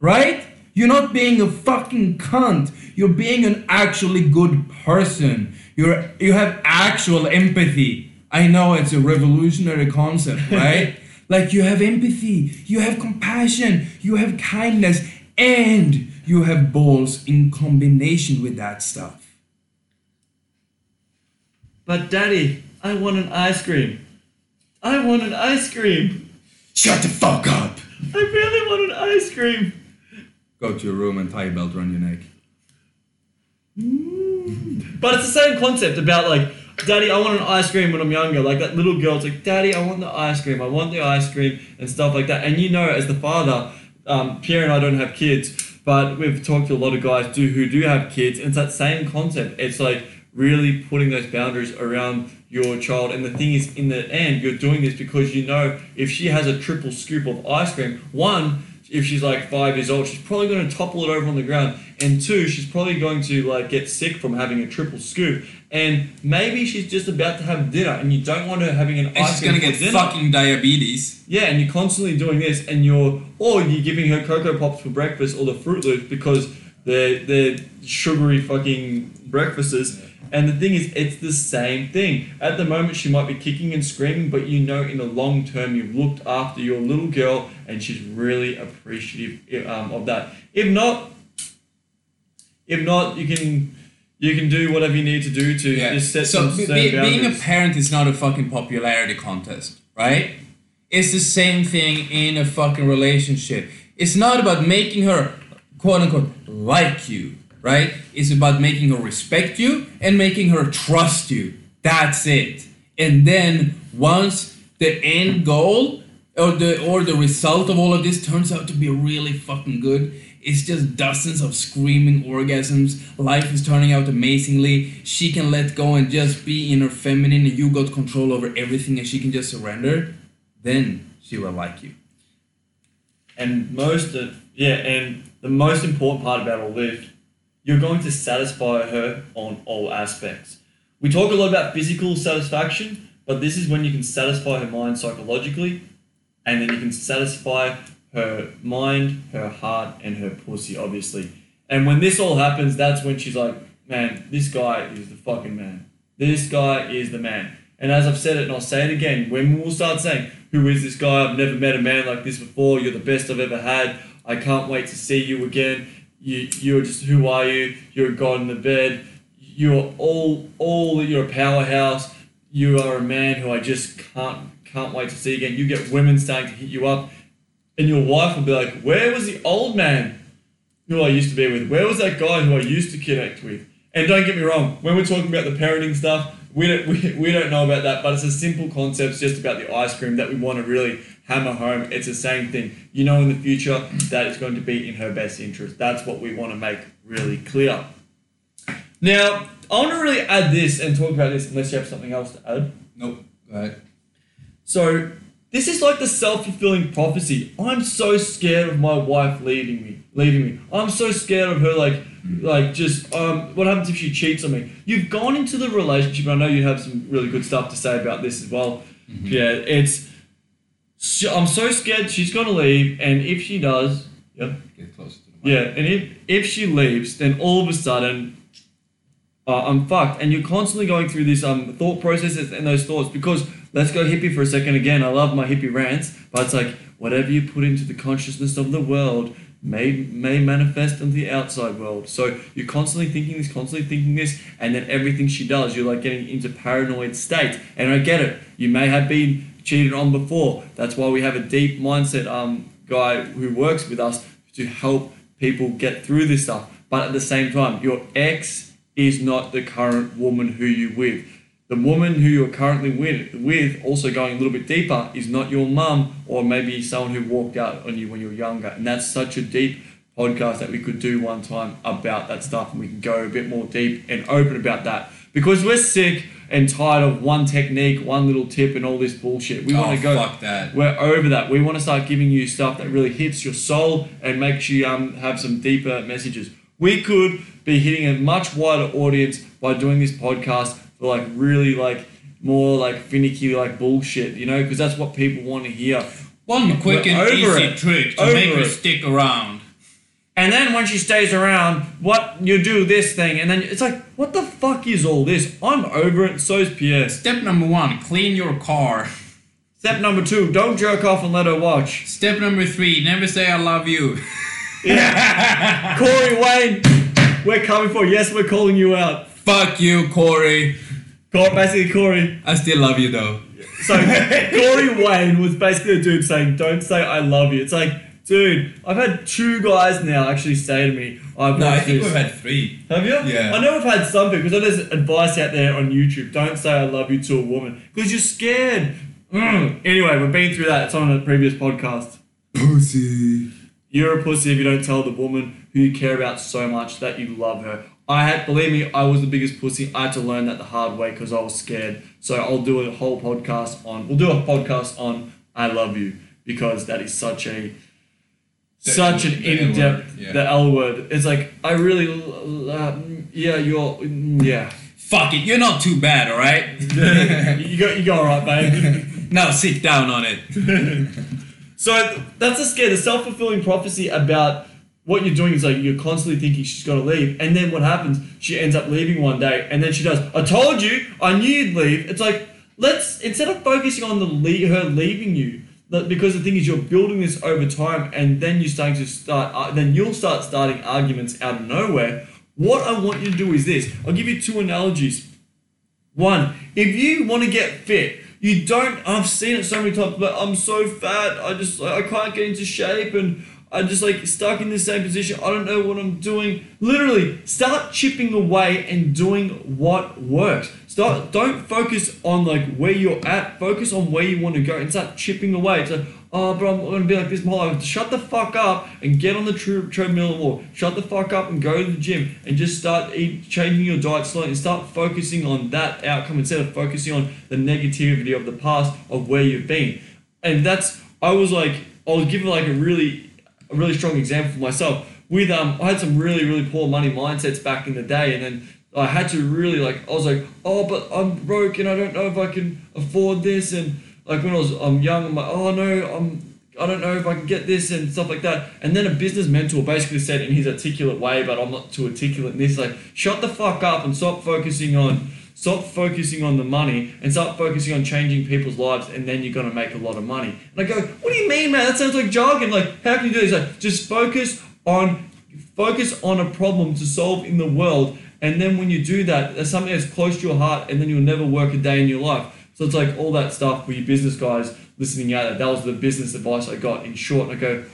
right? You're not being a fucking cunt. You're being an actually good person. You're you have actual empathy. I know it's a revolutionary concept, right? Like you have empathy, you have compassion, you have kindness, and you have balls in combination with that stuff. But daddy, I want an ice cream. I want an ice cream. Shut the fuck up! I really want an ice cream. Go to your room and tie a belt around your neck. Mm. But it's the same concept about like, Daddy, I want an ice cream when I'm younger. Like that little girl's like, Daddy, I want the ice cream. I want the ice cream and stuff like that. And you know, as the father, um, Pierre and I don't have kids, but we've talked to a lot of guys do who do have kids, and it's that same concept. It's like really putting those boundaries around your child. And the thing is, in the end, you're doing this because you know if she has a triple scoop of ice cream, one, if she's like five years old, she's probably going to topple it over on the ground. And two, she's probably going to like get sick from having a triple scoop. And maybe she's just about to have dinner, and you don't want her having an And ice she's cream gonna get dinner. fucking diabetes. Yeah, and you're constantly doing this, and you're or you're giving her Coco Pops for breakfast or the Froot Loops because they're they're sugary fucking breakfasts. And the thing is, it's the same thing. At the moment, she might be kicking and screaming, but you know, in the long term, you've looked after your little girl, and she's really appreciative um, of that. If not, if not, you can you can do whatever you need to do to Yeah. just set so some be- be- being a parent is not a fucking popularity contest, right? It's the same thing in a fucking relationship. It's not about making her quote unquote like you, right? It's about making her respect you and making her trust you. That's it. And then once the end goal or the or the result of all of this turns out to be really fucking good, it's just dozens of screaming orgasms. Life is turning out amazingly. She can let go and just be in her feminine, and you got control over everything, and she can just surrender. Then she will like you. And most of yeah, and the most important part about all this, you're going to satisfy her on all aspects. We talk a lot about physical satisfaction, but this is when you can satisfy her mind psychologically, and then you can satisfy her mind, her heart, and her pussy, obviously. And when this all happens, that's when she's like, man, this guy is the fucking man. This guy is the man. And as I've said it, and I'll say it again, when we'll start saying, Who is this guy? I've never met a man like this before. You're the best I've ever had. I can't wait to see you again. You, you're just, who are you? You're a god in the bed. You're all, all, you're a powerhouse. You are a man who I just can't, can't wait to see again. You get women starting to hit you up, and your wife will be like, Where was the old man who I used to be with? Where was that guy who I used to connect with? And don't get me wrong, when we're talking about the parenting stuff, we don't, we, we don't know about that, but it's a simple concept it's just about the ice cream that we want to really hammer home. It's the same thing. You know, in the future, that is going to be in her best interest. That's what we want to make really clear. Now, I want to really add this and talk about this unless you have something else to add. Nope. Go ahead. So this is like the self-fulfilling prophecy. I'm so scared of my wife leaving me, leaving me. I'm so scared of her like like just um what happens if she cheats on me? You've gone into the relationship, and I know you have some really good stuff to say about this as well. Yeah, it's I'm so scared she's gonna leave, and if she does, yeah, Get closer to the mic. yeah, and if if she leaves, then all of a sudden, uh, I'm fucked. And you're constantly going through this um thought processes and those thoughts because let's go hippie for a second again. I love my hippie rants, but it's like whatever you put into the consciousness of the world may may manifest in the outside world. So you're constantly thinking this, constantly thinking this, and then everything she does, you're like getting into paranoid state. And I get it. You may have been cheated on before. That's why we have a deep mindset um guy who works with us to help people get through this stuff. But at the same time, your ex is not the current woman who you with. The woman who you're currently with, with also going a little bit deeper is not your mum or maybe someone who walked out on you when you were younger. And that's such a deep podcast that we could do one time about that stuff and we can go a bit more deep and open about that. Because we're sick and tired of one technique one little tip and all this bullshit. We oh, want to go fuck that. we're over that. We want to start giving you stuff that really hits your soul and makes you um, have some deeper messages. We could be hitting a much wider audience by doing this podcast like really like more like finicky like bullshit you know because that's what people want to hear One quick We're and easy it. trick to Over make her it. stick around. And then when she stays around, what you do this thing, and then it's like, what the fuck is all this? I'm over it. So's Pierre. Step number one, clean your car. Step number two: don't jerk off and let her watch. Step number three, never say I love you. Corey Wayne, we're coming for. you. Yes, we're calling you out. Fuck you, Corey. Cor- basically, Corey. I still love you though. So Corey Wayne was basically a dude saying, "Don't say I love you." It's like, dude, I've had two guys now actually say to me, "I've No, I think this." we've had three. Have you? Yeah. I know we've had some people because there's advice out there on YouTube. Don't say I love you to a woman because you're scared. Mm. Anyway, we've been through that. It's on a previous podcast. Pussy. You're a pussy if you don't tell the woman who you care about so much that you love her. I had, believe me, I was the biggest pussy. I had to learn that the hard way because I was scared. So I'll do a whole podcast on. We'll do a podcast on I love you because that is such a The- such an in depth yeah. the L word. It's like I really, um, yeah, you're, mm, yeah. Fuck it, you're not too bad, alright? you go, you go alright, babe. now sit down on it. So that's a scare. The self fulfilling prophecy about what you're doing is like you're constantly thinking she's got to leave, and then what happens? She ends up leaving one day, and then she does. I told you, I knew you'd leave. It's like let's instead of focusing on the le- her leaving you, because the thing is you're building this over time, and then you're starting to start. Uh, then you'll start starting arguments out of nowhere. What I want you to do is this. I'll give you two analogies. One, if you want to get fit, you don't. I've seen it so many times, but I'm so fat. I just I can't get into shape, and I'm just like stuck in the same position. I don't know what I'm doing. Literally, start chipping away and doing what works. Start. Don't focus on like where you're at. Focus on where you want to go, and start chipping away. It's like, oh, but I'm gonna be like this my whole life. Shut the fuck up and get on the tre- treadmill and walk. Shut the fuck up and go to the gym and just start eat, changing your diet slowly and start focusing on that outcome instead of focusing on the negativity of the past of where you've been. And that's I was like I was given like a really a really strong example for myself. With um I had some really really poor money mindsets back in the day and then I had to really like I was like oh but I'm broke and I don't know if I can afford this and like when I was I'm young I'm like oh no I'm I don't know if I can get this and stuff like that. And then a business mentor basically said in his articulate way, but I'm not too articulate in this, like, shut the fuck up and stop focusing on stop focusing on the money and start focusing on changing people's lives and then you're gonna make a lot of money. And I go, What do you mean, man? That sounds like jargon. Like, how can you do this? Like, just focus on focus on a problem to solve in the world and then when you do that, there's something that's close to your heart and then you'll never work a day in your life. So it's like all that stuff for you business guys listening out there. That was the business advice I got in short. And I go,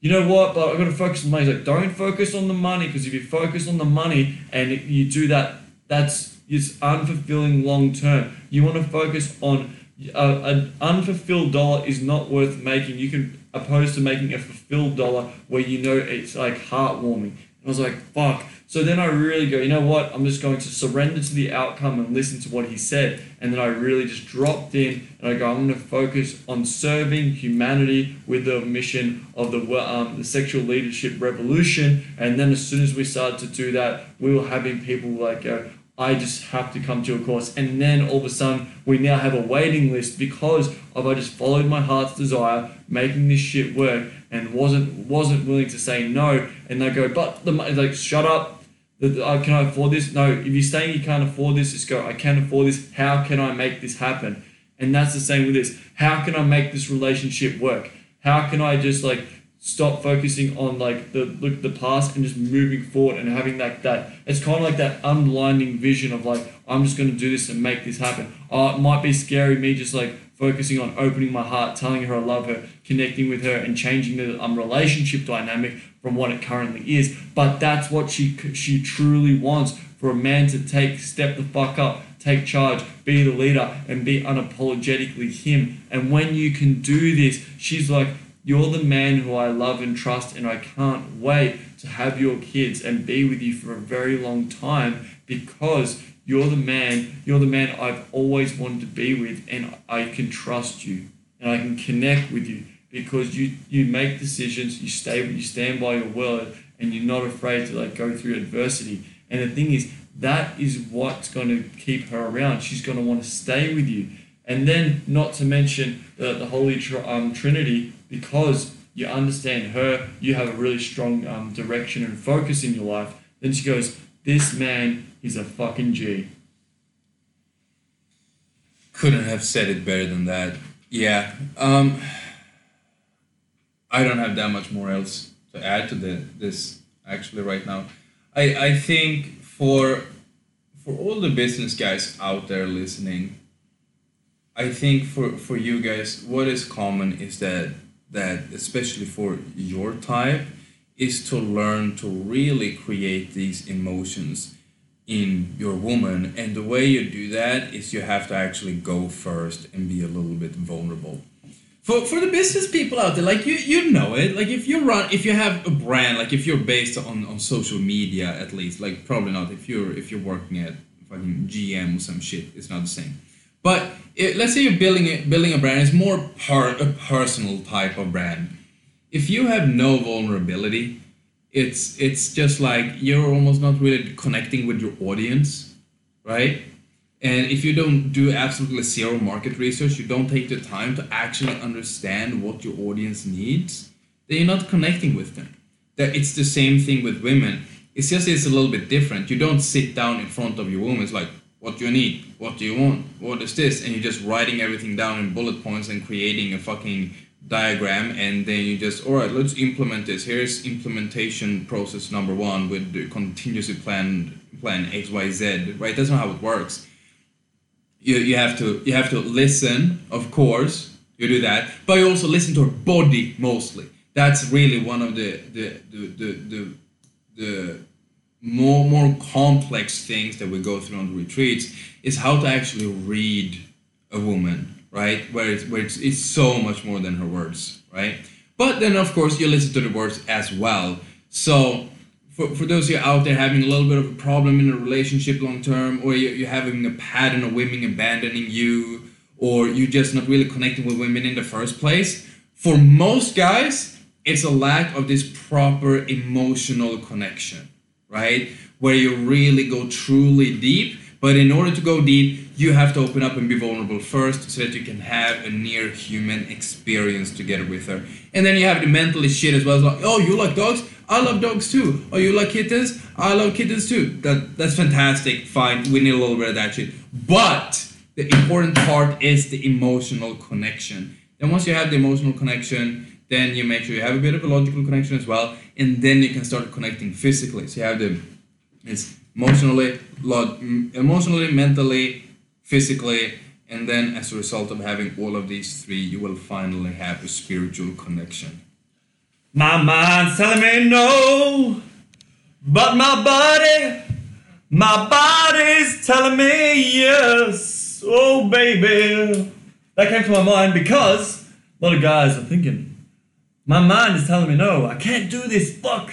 you know what? But I've got to focus on money. He's like, don't focus on the money because if you focus on the money and you do that, that's it's unfulfilling long term. You want to focus on uh, an unfulfilled dollar is not worth making. You can opposed to making a fulfilled dollar where you know it's like heartwarming. And I was like, fuck. So then I really go, you know what? I'm just going to surrender to the outcome and listen to what he said. And then I really just dropped in and I go, I'm going to focus on serving humanity with the mission of the um, the sexual leadership revolution. And then as soon as we started to do that, we were having people like go, I just have to come to a course. And then all of a sudden, we now have a waiting list because of I just followed my heart's desire, making this shit work, and wasn't wasn't willing to say no. And they go, but the like, shut up. Uh, can I afford this? No. If you're saying you can't afford this, just go. I can't afford this. How can I make this happen? And that's the same with this. How can I make this relationship work? How can I just like stop focusing on like the look the past and just moving forward and having like that it's kind of like that unblinding vision of like i'm just going to do this and make this happen oh it might be scary me just like focusing on opening my heart telling her i love her connecting with her and changing the um, relationship dynamic from what it currently is but that's what she she truly wants for a man to take step the fuck up take charge, be the leader, and be unapologetically him. And when you can do this, she's like, You're the man who I love and trust, and I can't wait to have your kids and be with you for a very long time because you're the man, you're the man I've always wanted to be with, and I can trust you and I can connect with you because you you make decisions, you stay, you stand by your word, and you're not afraid to like go through adversity. And the thing is, that is what's going to keep her around. She's going to want to stay with you, and then not to mention the the Holy um, Trinity because you understand her, you have a really strong um, direction and focus in your life. Then she goes, "This man is a fucking G." Couldn't have said it better than that. Yeah. Um, I don't have that much more else to add to the, this actually right now. I, I think for for all the business guys out there listening, I think for, for you guys, what is common is that that especially for your type is to learn to really create these emotions in your woman. And the way you do that is you have to actually go first and be a little bit vulnerable. For, for the business people out there like you you know it. Like if you run if you have a brand like if you're based on, on social media at least like probably not. If you're if you're working at fucking gm or some shit it's not the same but it, let's say you're building a, building a brand it's more part a personal type of brand. If you have no vulnerability it's it's just like you're almost not really connecting with your audience right? And if you don't do absolutely zero market research you don't take the time to actually understand what your audience needs then you're not connecting with them. That it's the same thing with women. It's just it's a little bit different. You don't sit down in front of your woman it's like what do you need what do you want what is this? And you're just writing everything down in bullet points and creating a fucking diagram and then you just all right let's implement this. Here's implementation process number one with the continuously plan plan xyz right? That's not how it works. You, you have to you have to listen of course you do that but you also listen to her body mostly. That's really one of the the the the, the, the more more complex things that we go through on the retreats is how to actually read a woman right? Where it's where it's, it's so much more than her words, right? But then of course you listen to the words as well. So for, for those of you out there having a little bit of a problem in a relationship long term, or you, you're having a pattern of women abandoning you, or you're just not really connecting with women in the first place, for most guys, it's a lack of this proper emotional connection, right? Where you really go truly deep. But in order to go deep, you have to open up and be vulnerable first so that you can have a near human experience together with her. And then you have the mentally shit as well. It's like, oh, you like dogs? I love dogs too. Oh, you like kittens? I love kittens too. That that's fantastic. Fine, we need a little bit of that shit. But the important part is the emotional connection. And once you have the emotional connection, then you make sure you have a bit of a logical connection as well, and then you can start connecting physically. So you have the it's emotionally, log, emotionally, mentally, physically, and then as a result of having all of these three, you will finally have a spiritual connection. My mind's telling me no, but my body, my body's telling me yes. Oh, baby. That came to my mind because a lot of guys are thinking, my mind is telling me no, I can't do this, fuck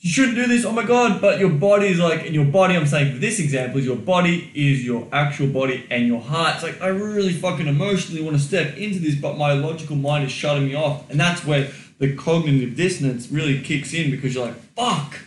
you shouldn't do this. Oh my god! But your body is like, in your body, I'm saying this example, is your body is your actual body, and your heart's like, I really fucking emotionally want to step into this, but my logical mind is shutting me off, and that's where the cognitive dissonance really kicks in because you're like, fuck.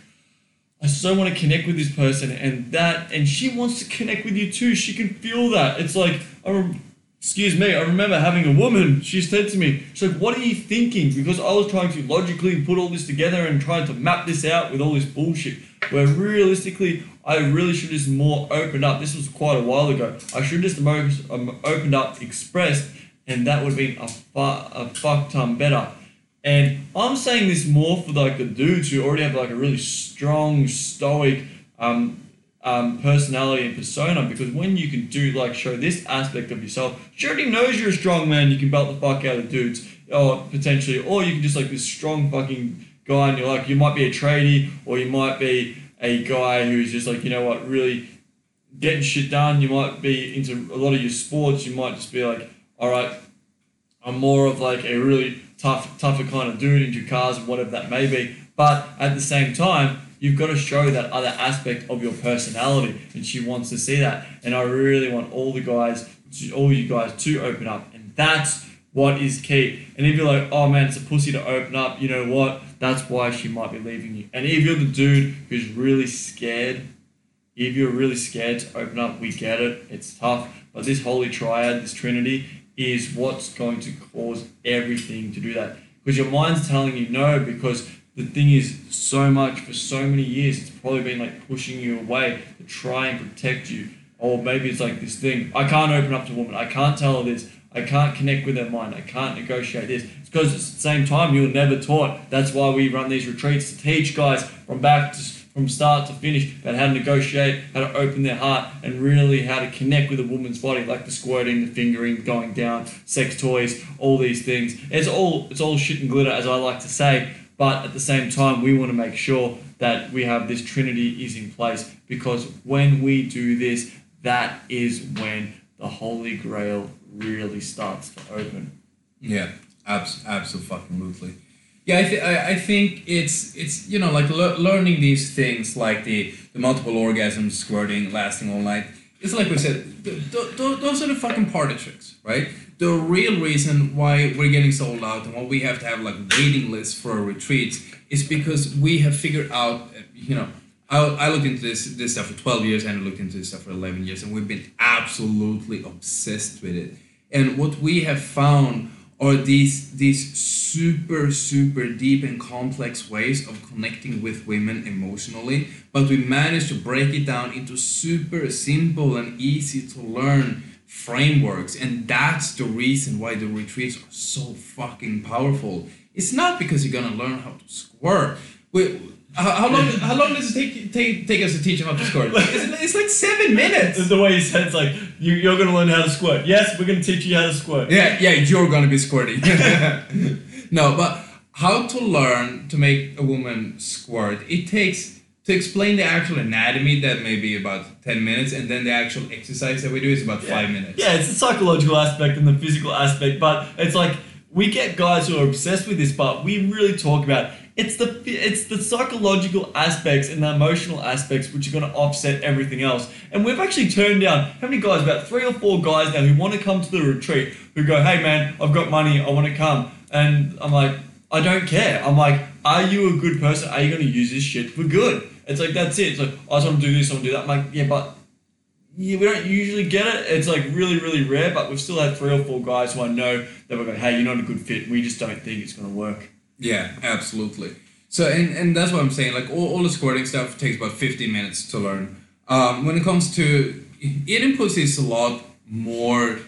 I so want to connect with this person, and that, and she wants to connect with you too. She can feel that. It's like, I excuse me, I remember having a woman, she said to me, she's like, what are you thinking? Because I was trying to logically put all this together and trying to map this out with all this bullshit. Where realistically, I really should just more opened up. This was quite a while ago. I should just more um, opened up, expressed, and that would have been a, fu- a fuck ton better. And I'm saying this more for like the dudes who already have like a really strong, stoic, um, um, personality and persona because when you can do like show this aspect of yourself, she already knows you're a strong man. You can belt the fuck out of dudes, or potentially, or you can just like this strong fucking guy, and you're like you might be a tradie, or you might be a guy who's just like you know what really getting shit done. You might be into a lot of your sports. You might just be like, all right, I'm more of like a really tough, tougher kind of dude into cars, whatever that may be. But at the same time, you've got to show that other aspect of your personality, and she wants to see that. And I really want all the guys, all you guys, to open up, and that's what is key. And if you're like, oh man, it's a pussy to open up, you know what? That's why she might be leaving you. And if you're the dude who's really scared, if you're really scared to open up, we get it. It's tough. But this holy triad, this trinity, is what's going to cause everything to do that. Because your mind's telling you no, because the thing is so much for so many years, it's probably been like pushing you away to try and protect you. Or maybe it's like this thing I can't open up to a woman, I can't tell her this, I can't connect with her mind, I can't negotiate this. It's because at the same time, you're never taught. That's why we run these retreats to teach guys from back to from start to finish about how to negotiate, how to open their heart, and really how to connect with a woman's body, like the squirting, the fingering, going down, sex toys, all these things. It's all it's all shit and glitter, as I like to say. But at the same time, we want to make sure that we have this trinity is in place because when we do this, that is when the Holy Grail really starts to open. Yeah, abs- absolutely. Yeah, I, th- I, think it's it's you know like le- learning these things like the the multiple orgasms, squirting, lasting all night. It's like we said, those are the fucking party tricks, right? The real reason why we're getting sold out and why we have to have like waiting lists for our retreats is because we have figured out, uh, you know, I, I looked into this this stuff for 12 years and I looked into this stuff for 11 years and we've been absolutely obsessed with it. And what we have found are these these super super deep and complex ways of connecting with women emotionally but we managed to break it down into super simple and easy to learn frameworks and that's the reason why the retreats are so fucking powerful. It's not because you're gonna learn how to squirt. We, how, how long? How long does it take take, take us to teach him how to squirt? It's, it's like seven minutes. the way he said it's like you, you're going to learn how to squirt. Yes, we're going to teach you how to squirt. Yeah, yeah, you're gonna be squirting. no, but how to learn to make a woman squirt? It takes to explain the actual anatomy that may be about ten minutes, and then the actual exercise that we do is about five minutes. Yeah, it's the psychological aspect and the physical aspect, but it's like we get guys who are obsessed with this, but we really talk about it's the it's the psychological aspects and the emotional aspects which are going to offset everything else. And we've actually turned down how many guys? About three or four guys now who want to come to the retreat who go, "Hey man, I've got money, I want to come," and I'm like, I don't care. I'm like, are you a good person? Are you going to use this shit for good? It's like that's it. It's like I just want to do this, I want to do that. I'm like, yeah, but yeah, we don't usually get it. It's like really, really rare, but we've still had three or four guys who I know that we're going, hey, you're not a good fit. We just don't think it's going to work. Yeah, absolutely. So and, and that's what I'm saying. Like all, all the squirting stuff takes about 15 minutes to learn. Um, when it comes to eating pussy, is a lot more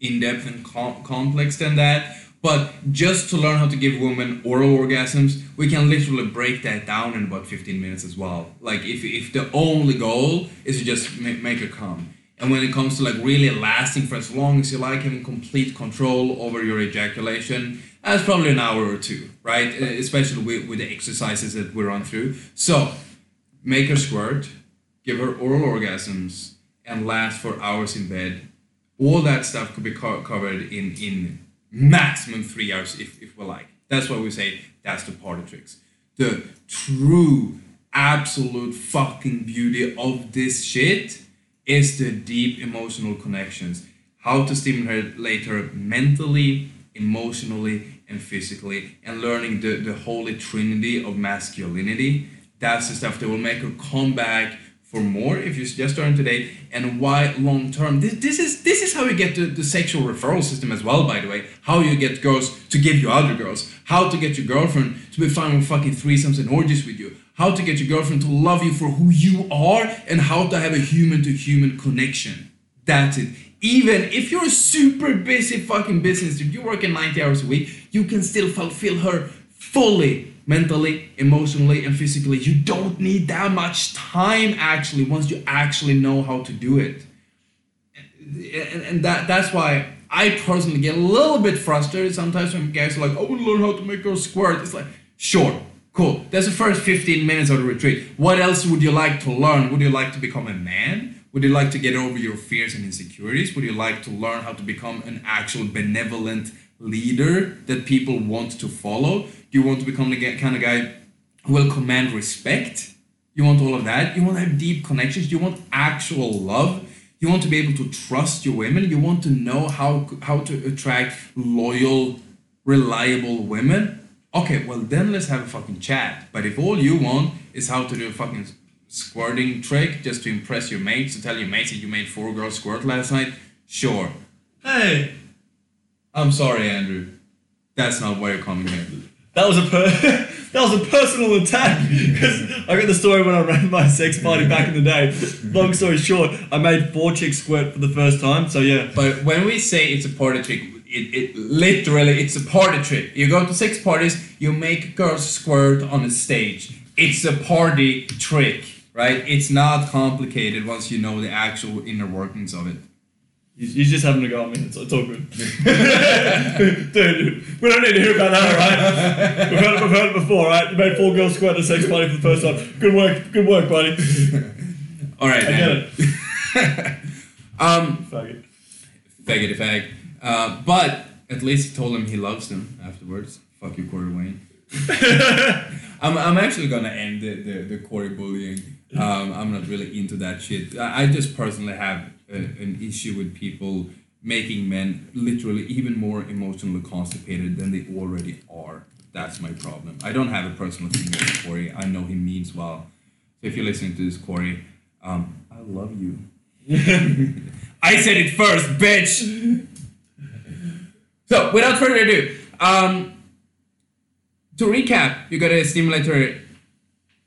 in depth and com- complex than that. But just to learn how to give women oral orgasms, we can literally break that down in about 15 minutes as well. Like if, if the only goal is to just make, make her come. And when it comes to like really lasting for as long as you like, having complete control over your ejaculation, that's probably an hour or two, right? Especially with, with the exercises that we run through. So make her squirt, give her oral orgasms, and last for hours in bed. All that stuff could be co- covered in in maximum three hours if, if we like. That's why we say that's the party tricks. The true, absolute fucking beauty of this shit is the deep emotional connections. How to stimulate her mentally, emotionally, and physically, and learning the, the holy trinity of masculinity. That's the stuff that will make her come back for more if you're just starting today. And why long term this, this is this is how you get the, the sexual referral system as well by the way. How you get girls to give you other girls. How to get your girlfriend to be fine with fucking threesomes and orgies with you. How to get your girlfriend to love you for who you are and how to have a human to human connection that's it even if you're a super busy fucking business dude you're working 90 hours a week you can still fulfill her fully mentally, emotionally, and physically. You don't need that much time actually once you actually know how to do it. And, and that that's why I personally get a little bit frustrated sometimes when guys are like, I want to learn how to make girls squirt. It's like, sure, cool. That's the first 15 minutes of the retreat. What else would you like to learn? Would you like to become a man? Would you like to get over your fears and insecurities? Would you like to learn how to become an actual benevolent leader that people want to follow? Do you want to become the kind of guy who will command respect? You want all of that? You want to have deep connections? You want actual love? You want to be able to trust your women? You want to know how how to attract loyal, reliable women? Okay, well then let's have a fucking chat. But if all you want is how to do a fucking squirting trick just to impress your mates, to tell your mates that you made four girls squirt last night, sure. Hey, I'm sorry, Andrew. That's not why you're coming here. that was a per- that was a personal attack because I got the story when I ran my sex party back in the day. Long story short, I made four chicks squirt for the first time. So yeah, But when we say it's a party trick, it, it literally it's a party trick. You go to six parties, you make girls squirt on a stage. It's a party trick, right? It's not complicated once you know the actual inner workings of it. he's, just having a go at me. It's, it's all good. Dude, we don't need to hear about that, alright? We've heard it, we've heard it before, right? You made four girls squirt at a sex party for the first time. Good work, good work, buddy. All right, I get it. Um, Fuck it. fag. Uh, but at least he told him he loves them afterwards. Fuck you, Corey Wayne. I'm, I'm actually gonna end the, the, the Corey bullying. Um, I'm not really into that shit. I, I just personally have a, an issue with people making men literally even more emotionally constipated than they already are. That's my problem. I don't have a personal thing with Corey. I know he means well. So if you're listening to this, Corey, um, I love you. I said it first, bitch. So, without further ado, um, to recap, you gotta stimulate her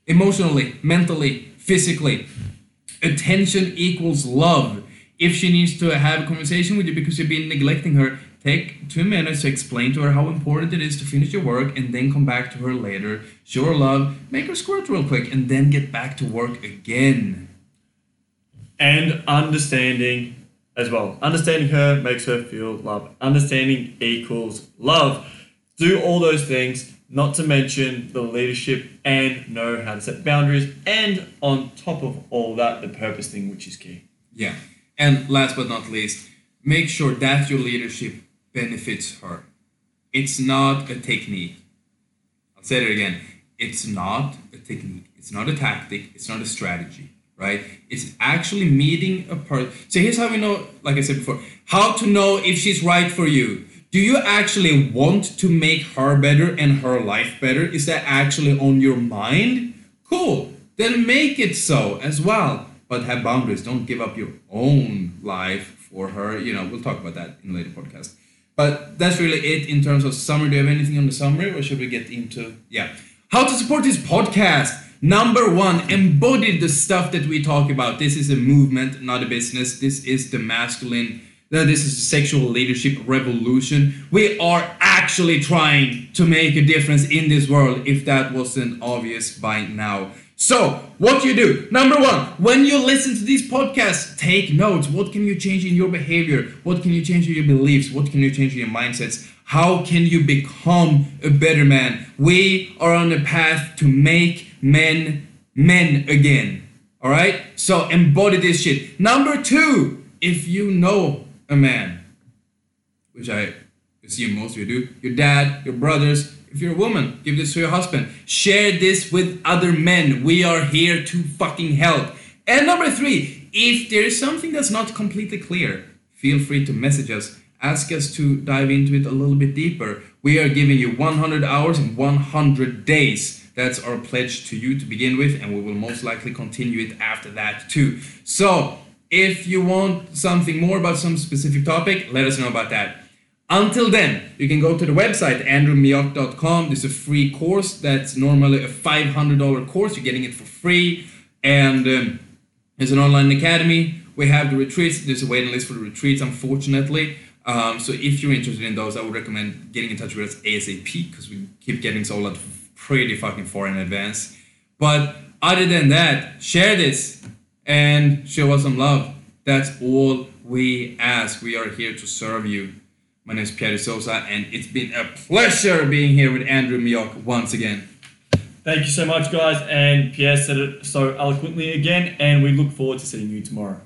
emotionally, mentally, physically. Attention equals love. If she needs to have a conversation with you because you've been neglecting her, take two minutes to explain to her how important it is to finish your work and then come back to her later. Show her love, make her squirt real quick, and then get back to work again. and understanding as well. Understanding her makes her feel love. Understanding equals love. Do all those things, not to mention the leadership and know how to set boundaries, and on top of all that, the purpose thing, which is key. Yeah. And last but not least, make sure that your leadership benefits her. It's not a technique. I'll say it again. It's not a technique. It's not a tactic. It's not a strategy, right? It's actually meeting a person. So here's how we know, like I said before, how to know if she's right for you. Do you actually want to make her better and her life better? Is that actually on your mind? Cool. Then make it so as well. But have boundaries. Don't give up your own life for her. You know, we'll talk about that in a later podcast. But that's really it in terms of summary. Do you have anything on the summary or should we get into yeah. How to support this podcast. Number one, embody the stuff that we talk about. This is a movement, not a business. This is the masculine, no, this is a sexual leadership revolution. We are actually trying to make a difference in this world, if that wasn't obvious by now. So, what do you do? Number one, when you listen to these podcasts, take notes. What can you change in your behavior? What can you change in your beliefs? What can you change in your mindsets? How can you become a better man? We are on a path to make men men again. All right? So embody this shit. Number two, if you know a man, which I assume most of you do, your dad, your brothers, if you're a woman, give this to your husband. Share this with other men. We are here to fucking help. And number three, if there is something that's not completely clear, feel free to message us. Ask us to dive into it a little bit deeper. We are giving you 100 hours and 100 days. That's our pledge to you to begin with, and we will most likely continue it after that too. So, if you want something more about some specific topic, let us know about that. Until then, you can go to the website andrewmioch.com. This is a free course that's normally a $500 course. You're getting it for free, and um, it's an online academy. We have the retreats. There's a waiting list for the retreats, unfortunately. Um, so if you're interested in those, I would recommend getting in touch with us ASAP because we keep getting sold out pretty fucking far in advance. But other than that, share this and show us some love. That's all we ask. We are here to serve you. My name is Pierre Sosa, and it's been a pleasure being here with Andrew Mioch once again. Thank you so much, guys. And Pierre said it so eloquently again, and we look forward to seeing you tomorrow.